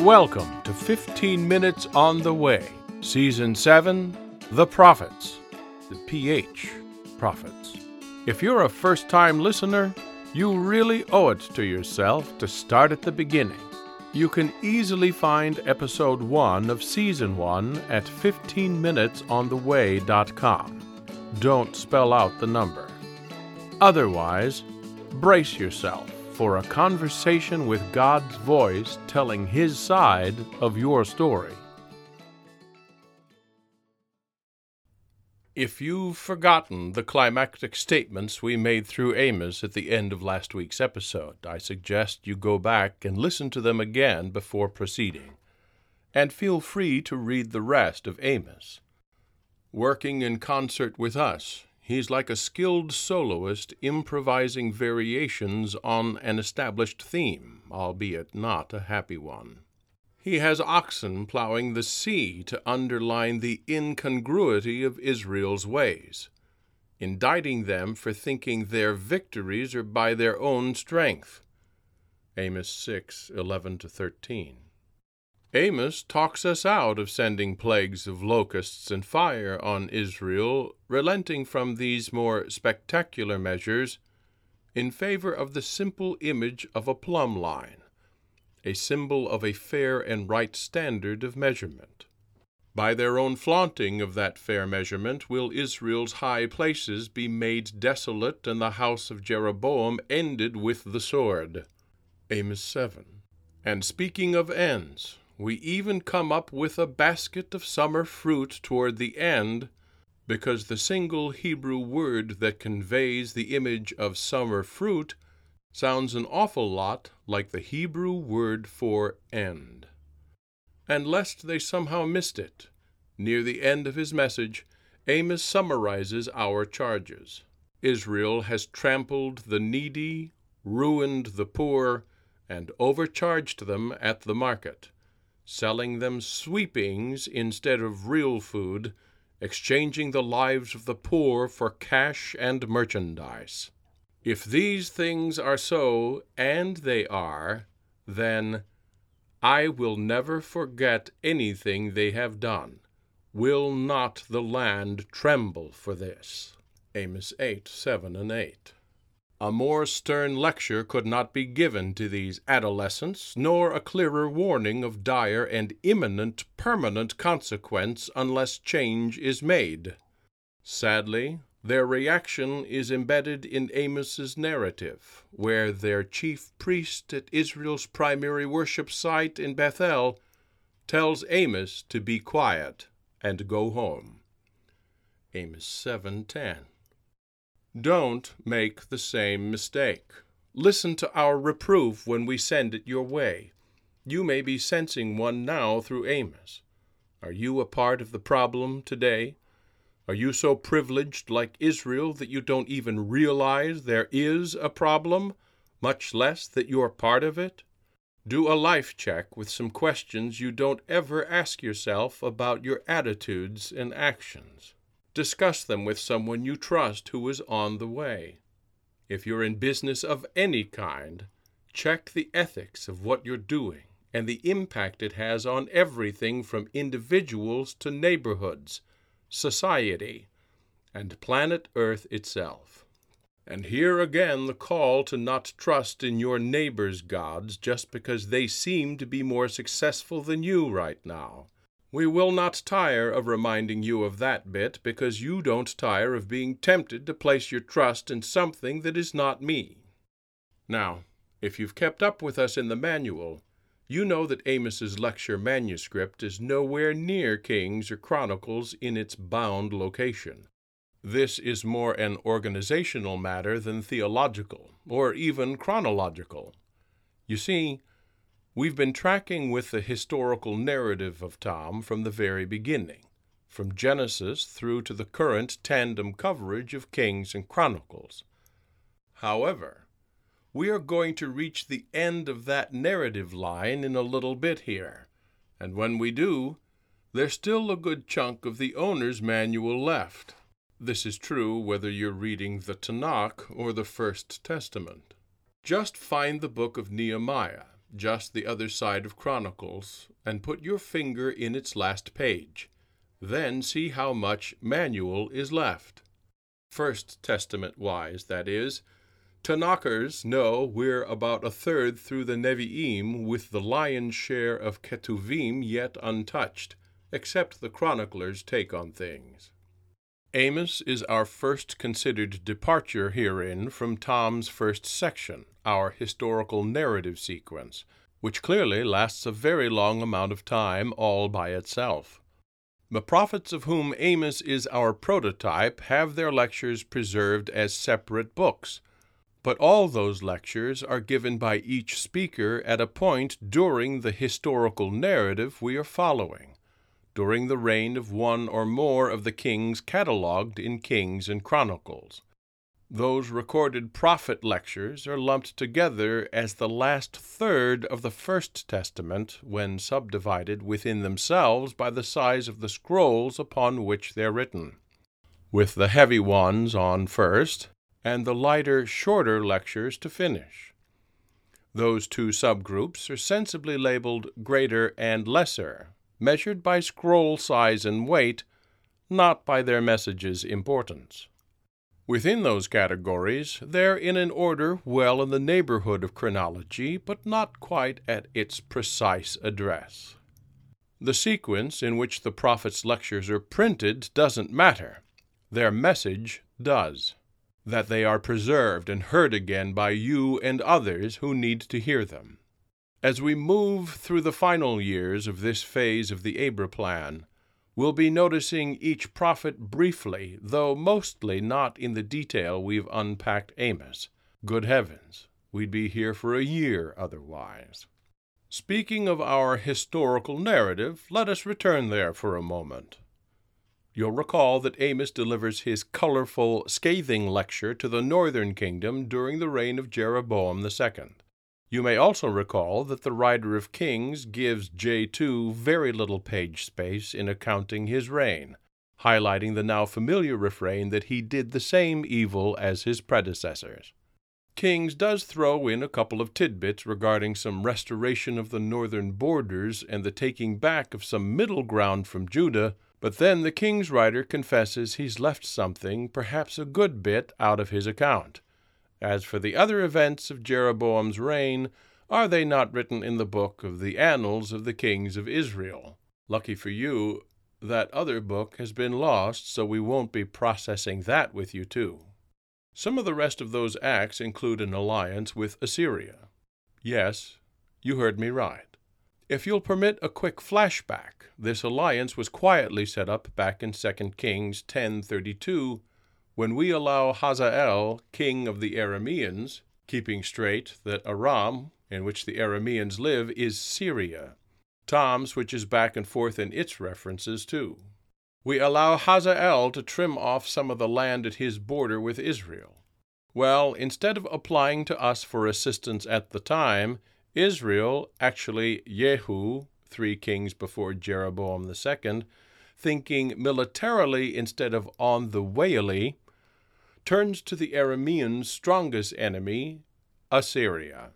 Welcome to 15 Minutes on the Way, Season 7 The Prophets, the PH Prophets. If you're a first time listener, you really owe it to yourself to start at the beginning. You can easily find episode 1 of season 1 at 15minutesontheway.com. Don't spell out the number. Otherwise, brace yourself for a conversation with God's voice telling His side of your story. If you've forgotten the climactic statements we made through Amos at the end of last week's episode, I suggest you go back and listen to them again before proceeding. And feel free to read the rest of Amos. Working in concert with us, he's like a skilled soloist improvising variations on an established theme, albeit not a happy one. He has oxen plowing the sea to underline the incongruity of Israel's ways, indicting them for thinking their victories are by their own strength. Amos 6 11 13. Amos talks us out of sending plagues of locusts and fire on Israel, relenting from these more spectacular measures in favor of the simple image of a plumb line a symbol of a fair and right standard of measurement. By their own flaunting of that fair measurement will Israel's high places be made desolate, and the house of Jeroboam ended with the sword. Amos 7. And speaking of ends, we even come up with a basket of summer fruit toward the end, because the single Hebrew word that conveys the image of summer fruit sounds an awful lot like the Hebrew word for end. And lest they somehow missed it, near the end of his message, Amos summarizes our charges. Israel has trampled the needy, ruined the poor, and overcharged them at the market, selling them sweepings instead of real food, exchanging the lives of the poor for cash and merchandise. If these things are so, and they are, then I will never forget anything they have done. Will not the land tremble for this? Amos 8, 7 and 8. A more stern lecture could not be given to these adolescents, nor a clearer warning of dire and imminent permanent consequence unless change is made. Sadly, their reaction is embedded in Amos's narrative, where their chief priest at Israel's primary worship site in Bethel tells Amos to be quiet and go home. Amos 7:10. Don't make the same mistake. Listen to our reproof when we send it your way. You may be sensing one now through Amos. Are you a part of the problem today? Are you so privileged, like Israel, that you don't even realize there is a problem, much less that you're part of it? Do a life check with some questions you don't ever ask yourself about your attitudes and actions. Discuss them with someone you trust who is on the way. If you're in business of any kind, check the ethics of what you're doing and the impact it has on everything from individuals to neighborhoods society, and planet Earth itself. And here again the call to not trust in your neighbor's gods just because they seem to be more successful than you right now. We will not tire of reminding you of that bit because you don't tire of being tempted to place your trust in something that is not me. Now, if you've kept up with us in the manual, you know that Amos's lecture manuscript is nowhere near Kings or Chronicles in its bound location. This is more an organizational matter than theological, or even chronological. You see, we've been tracking with the historical narrative of Tom from the very beginning, from Genesis through to the current tandem coverage of Kings and Chronicles. However, we are going to reach the end of that narrative line in a little bit here, and when we do, there's still a good chunk of the owner's manual left. This is true whether you're reading the Tanakh or the First Testament. Just find the book of Nehemiah just the other side of Chronicles, and put your finger in its last page. Then see how much manual is left. First Testament wise, that is. Tanakhers know we're about a third through the Nevi'im, with the lion's share of Ketuvim yet untouched, except the chronicler's take on things. Amos is our first considered departure herein from Tom's first section, our historical narrative sequence, which clearly lasts a very long amount of time all by itself. The prophets of whom Amos is our prototype have their lectures preserved as separate books, but all those lectures are given by each speaker at a point during the historical narrative we are following during the reign of one or more of the kings catalogued in Kings and Chronicles. Those recorded prophet lectures are lumped together as the last third of the First Testament when subdivided within themselves by the size of the scrolls upon which they're written, with the heavy ones on first and the lighter, shorter lectures to finish. Those two subgroups are sensibly labeled greater and lesser, measured by scroll size and weight, not by their message's importance. Within those categories, they're in an order well in the neighborhood of chronology, but not quite at its precise address. The sequence in which the prophet's lectures are printed doesn't matter. Their message does. That they are preserved and heard again by you and others who need to hear them. As we move through the final years of this phase of the Abra plan, we'll be noticing each prophet briefly, though mostly not in the detail we've unpacked Amos. Good heavens, we'd be here for a year otherwise. Speaking of our historical narrative, let us return there for a moment. You'll recall that Amos delivers his colorful, scathing lecture to the northern kingdom during the reign of Jeroboam II. You may also recall that the writer of Kings gives J2 very little page space in accounting his reign, highlighting the now familiar refrain that he did the same evil as his predecessors. Kings does throw in a couple of tidbits regarding some restoration of the northern borders and the taking back of some middle ground from Judah, but then the King's writer confesses he's left something, perhaps a good bit, out of his account. As for the other events of Jeroboam's reign, are they not written in the book of the annals of the kings of Israel? Lucky for you, that other book has been lost, so we won't be processing that with you, too. Some of the rest of those acts include an alliance with Assyria. Yes, you heard me right. If you'll permit a quick flashback, this alliance was quietly set up back in 2 Kings 10:32 when we allow Hazael, king of the Arameans, keeping straight that Aram, in which the Arameans live, is Syria. Tom switches back and forth in its references, too. We allow Hazael to trim off some of the land at his border with Israel. Well, instead of applying to us for assistance at the time, Israel, actually Jehu, three kings before Jeroboam II, thinking militarily instead of on the wayly, turns to the Arameans' strongest enemy, Assyria.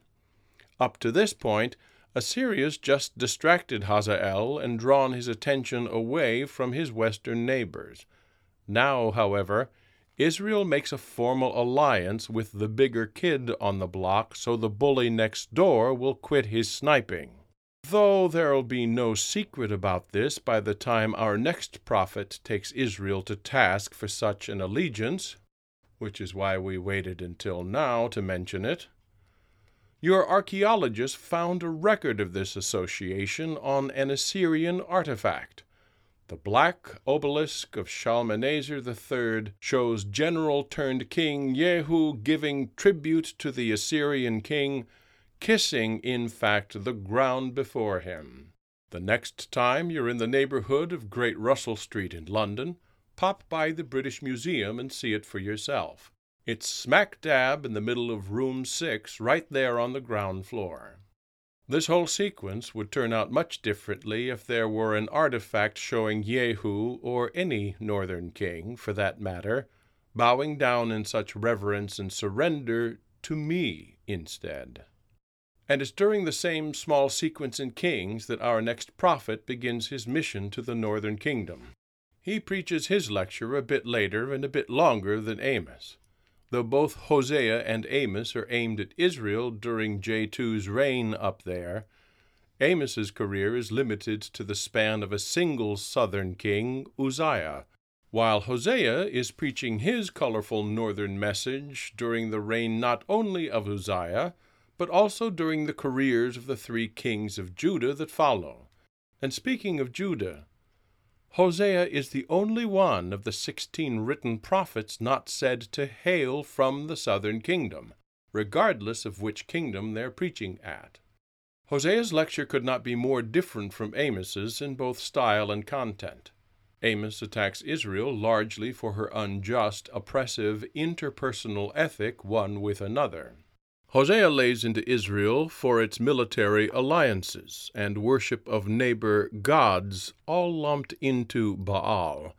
Up to this point, Assyria's just distracted Hazael and drawn his attention away from his western neighbors. Now, however, Israel makes a formal alliance with the bigger kid on the block so the bully next door will quit his sniping. Though there'll be no secret about this by the time our next prophet takes Israel to task for such an allegiance, which is why we waited until now to mention it. Your archaeologists found a record of this association on an Assyrian artifact. The black obelisk of Shalmaneser III shows general turned king Jehu giving tribute to the Assyrian king, kissing, in fact, the ground before him. The next time you're in the neighborhood of Great Russell Street in London, pop by the British Museum and see it for yourself. It's smack dab in the middle of room six, right there on the ground floor. This whole sequence would turn out much differently if there were an artifact showing Jehu, or any northern king, for that matter, bowing down in such reverence and surrender to me instead. And it's during the same small sequence in Kings that our next prophet begins his mission to the northern kingdom. He preaches his lecture a bit later and a bit longer than Amos. Though both Hosea and Amos are aimed at Israel during J2's reign up there, Amos's career is limited to the span of a single southern king, Uzziah, while Hosea is preaching his colorful northern message during the reign not only of Uzziah, but also during the careers of the three kings of Judah that follow. And speaking of Judah, Hosea is the only one of the sixteen written prophets not said to hail from the southern kingdom, regardless of which kingdom they're preaching at. Hosea's lecture could not be more different from Amos's in both style and content. Amos attacks Israel largely for her unjust, oppressive, interpersonal ethic one with another. Hosea lays into Israel for its military alliances and worship of neighbor gods, all lumped into Baal,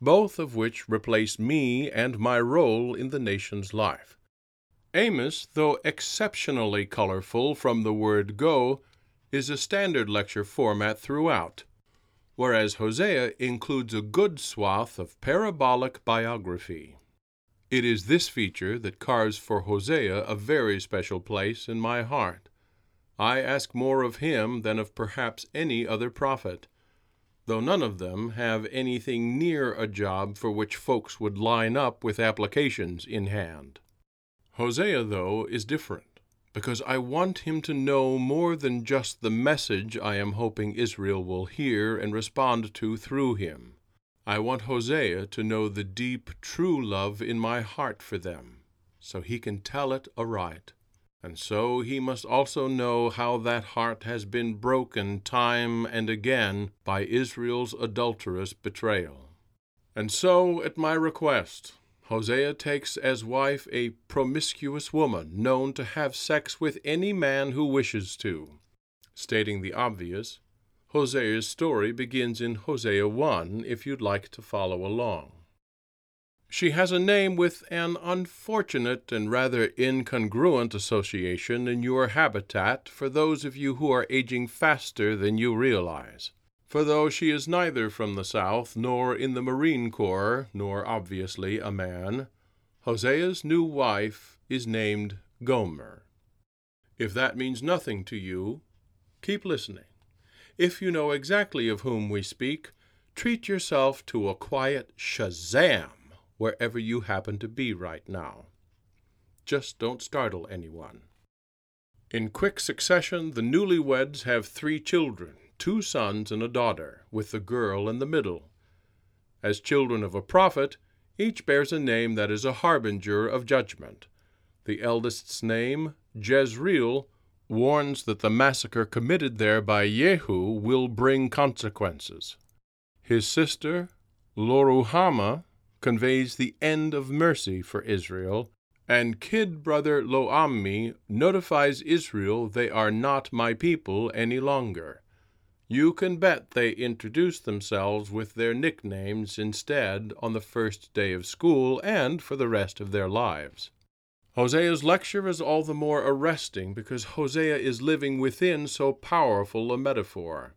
both of which replace me and my role in the nation's life. Amos, though exceptionally colorful from the word go, is a standard lecture format throughout whereas Hosea includes a good swath of parabolic biography. It is this feature that carves for Hosea a very special place in my heart. I ask more of him than of perhaps any other prophet, though none of them have anything near a job for which folks would line up with applications in hand. Hosea, though, is different because I want him to know more than just the message I am hoping Israel will hear and respond to through him. I want Hosea to know the deep, true love in my heart for them, so he can tell it aright. And so he must also know how that heart has been broken time and again by Israel's adulterous betrayal. And so, at my request, Hosea takes as wife a promiscuous woman known to have sex with any man who wishes to. Stating the obvious, Hosea's story begins in Hosea 1 if you'd like to follow along. She has a name with an unfortunate and rather incongruent association in your habitat for those of you who are aging faster than you realize. For though she is neither from the South, nor in the Marine Corps, nor obviously a man, Hosea's new wife is named Gomer. If that means nothing to you, keep listening. If you know exactly of whom we speak, treat yourself to a quiet shazam wherever you happen to be right now. Just don't startle anyone. In quick succession, the newlyweds have three children two sons and a daughter, with the girl in the middle. As children of a prophet, each bears a name that is a harbinger of judgment. The eldest's name, Jezreel, warns that the massacre committed there by Jehu will bring consequences. His sister, Loruhama, conveys the end of mercy for Israel, and kid brother Loammi notifies Israel they are not my people any longer. You can bet they introduce themselves with their nicknames instead on the first day of school and for the rest of their lives. Hosea's lecture is all the more arresting because Hosea is living within so powerful a metaphor.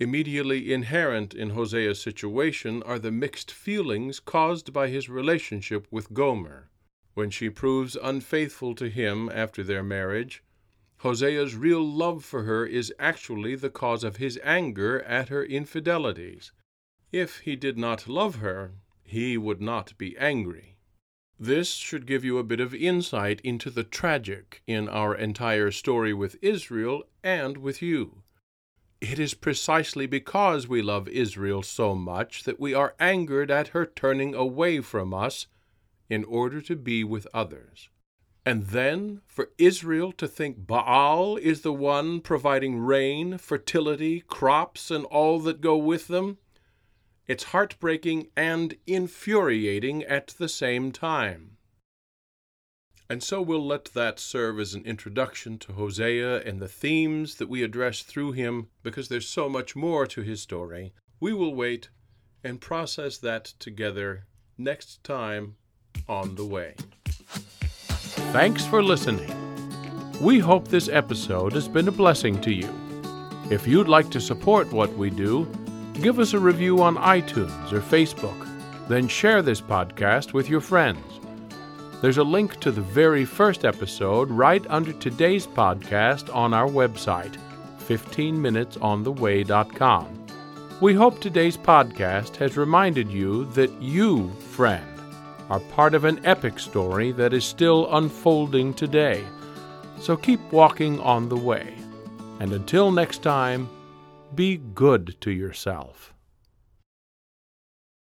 Immediately inherent in Hosea's situation are the mixed feelings caused by his relationship with Gomer. When she proves unfaithful to him after their marriage, Hosea's real love for her is actually the cause of his anger at her infidelities. If he did not love her, he would not be angry. This should give you a bit of insight into the tragic in our entire story with Israel and with you. It is precisely because we love Israel so much that we are angered at her turning away from us in order to be with others. And then for Israel to think Baal is the one providing rain, fertility, crops, and all that go with them, it's heartbreaking and infuriating at the same time. And so we'll let that serve as an introduction to Hosea and the themes that we address through him, because there's so much more to his story. We will wait and process that together next time on the way. Thanks for listening. We hope this episode has been a blessing to you. If you'd like to support what we do, give us a review on iTunes or Facebook, then share this podcast with your friends. There's a link to the very first episode right under today's podcast on our website, 15minutesontheway.com. We hope today's podcast has reminded you that you, friend, are part of an epic story that is still unfolding today. So keep walking on the way. And until next time, be good to yourself.